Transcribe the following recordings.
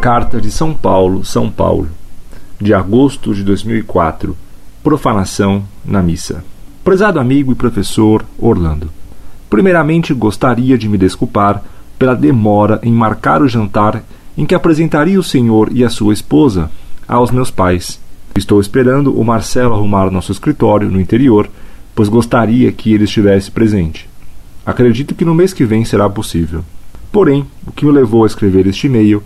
Carta de São Paulo, São Paulo, de agosto de 2004. Profanação na missa. Prezado amigo e professor Orlando, primeiramente gostaria de me desculpar pela demora em marcar o jantar em que apresentaria o senhor e a sua esposa aos meus pais. Estou esperando o Marcelo arrumar nosso escritório no interior, pois gostaria que ele estivesse presente. Acredito que no mês que vem será possível. Porém, o que me levou a escrever este e-mail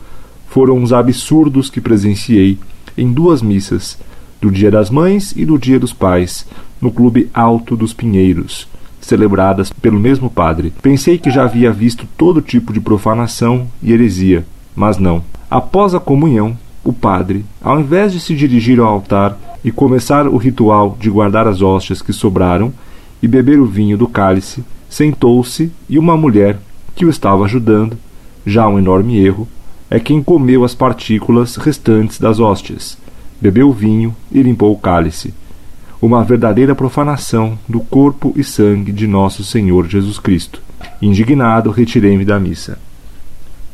foram os absurdos que presenciei em duas missas, do Dia das Mães e do Dia dos Pais, no Clube Alto dos Pinheiros, celebradas pelo mesmo padre. Pensei que já havia visto todo tipo de profanação e heresia, mas não. Após a comunhão, o padre, ao invés de se dirigir ao altar e começar o ritual de guardar as hóstias que sobraram e beber o vinho do cálice, sentou-se e uma mulher que o estava ajudando, já um enorme erro, é quem comeu as partículas restantes das hóstias, bebeu o vinho e limpou o cálice. Uma verdadeira profanação do corpo e sangue de nosso Senhor Jesus Cristo. Indignado, retirei-me da missa.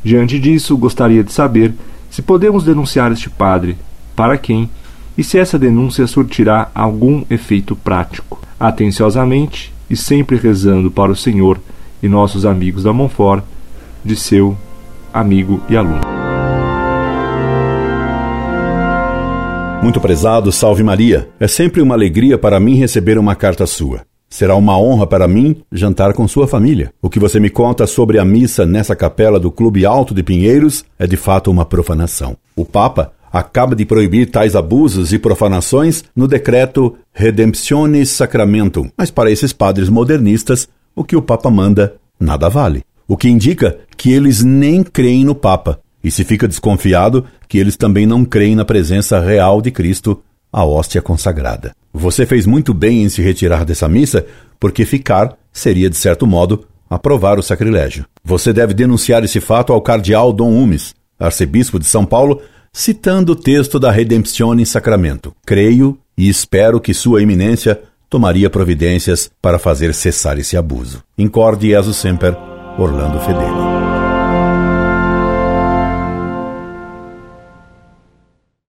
Diante disso, gostaria de saber se podemos denunciar este padre, para quem, e se essa denúncia surtirá algum efeito prático. Atenciosamente e sempre rezando para o Senhor e nossos amigos da Monfort, de seu amigo e aluno. Muito prezado, salve Maria. É sempre uma alegria para mim receber uma carta sua. Será uma honra para mim jantar com sua família. O que você me conta sobre a missa nessa capela do Clube Alto de Pinheiros é de fato uma profanação. O Papa acaba de proibir tais abusos e profanações no decreto Redemptionis Sacramentum, mas para esses padres modernistas, o que o Papa manda nada vale. O que indica que eles nem creem no Papa, e se fica desconfiado que eles também não creem na presença real de Cristo, a hóstia consagrada. Você fez muito bem em se retirar dessa missa, porque ficar seria, de certo modo, aprovar o sacrilégio. Você deve denunciar esse fato ao cardeal Dom Umes, arcebispo de São Paulo, citando o texto da Redemptione em Sacramento. Creio e espero que Sua Eminência tomaria providências para fazer cessar esse abuso. Incorde Jesus Semper, Orlando Fedeli.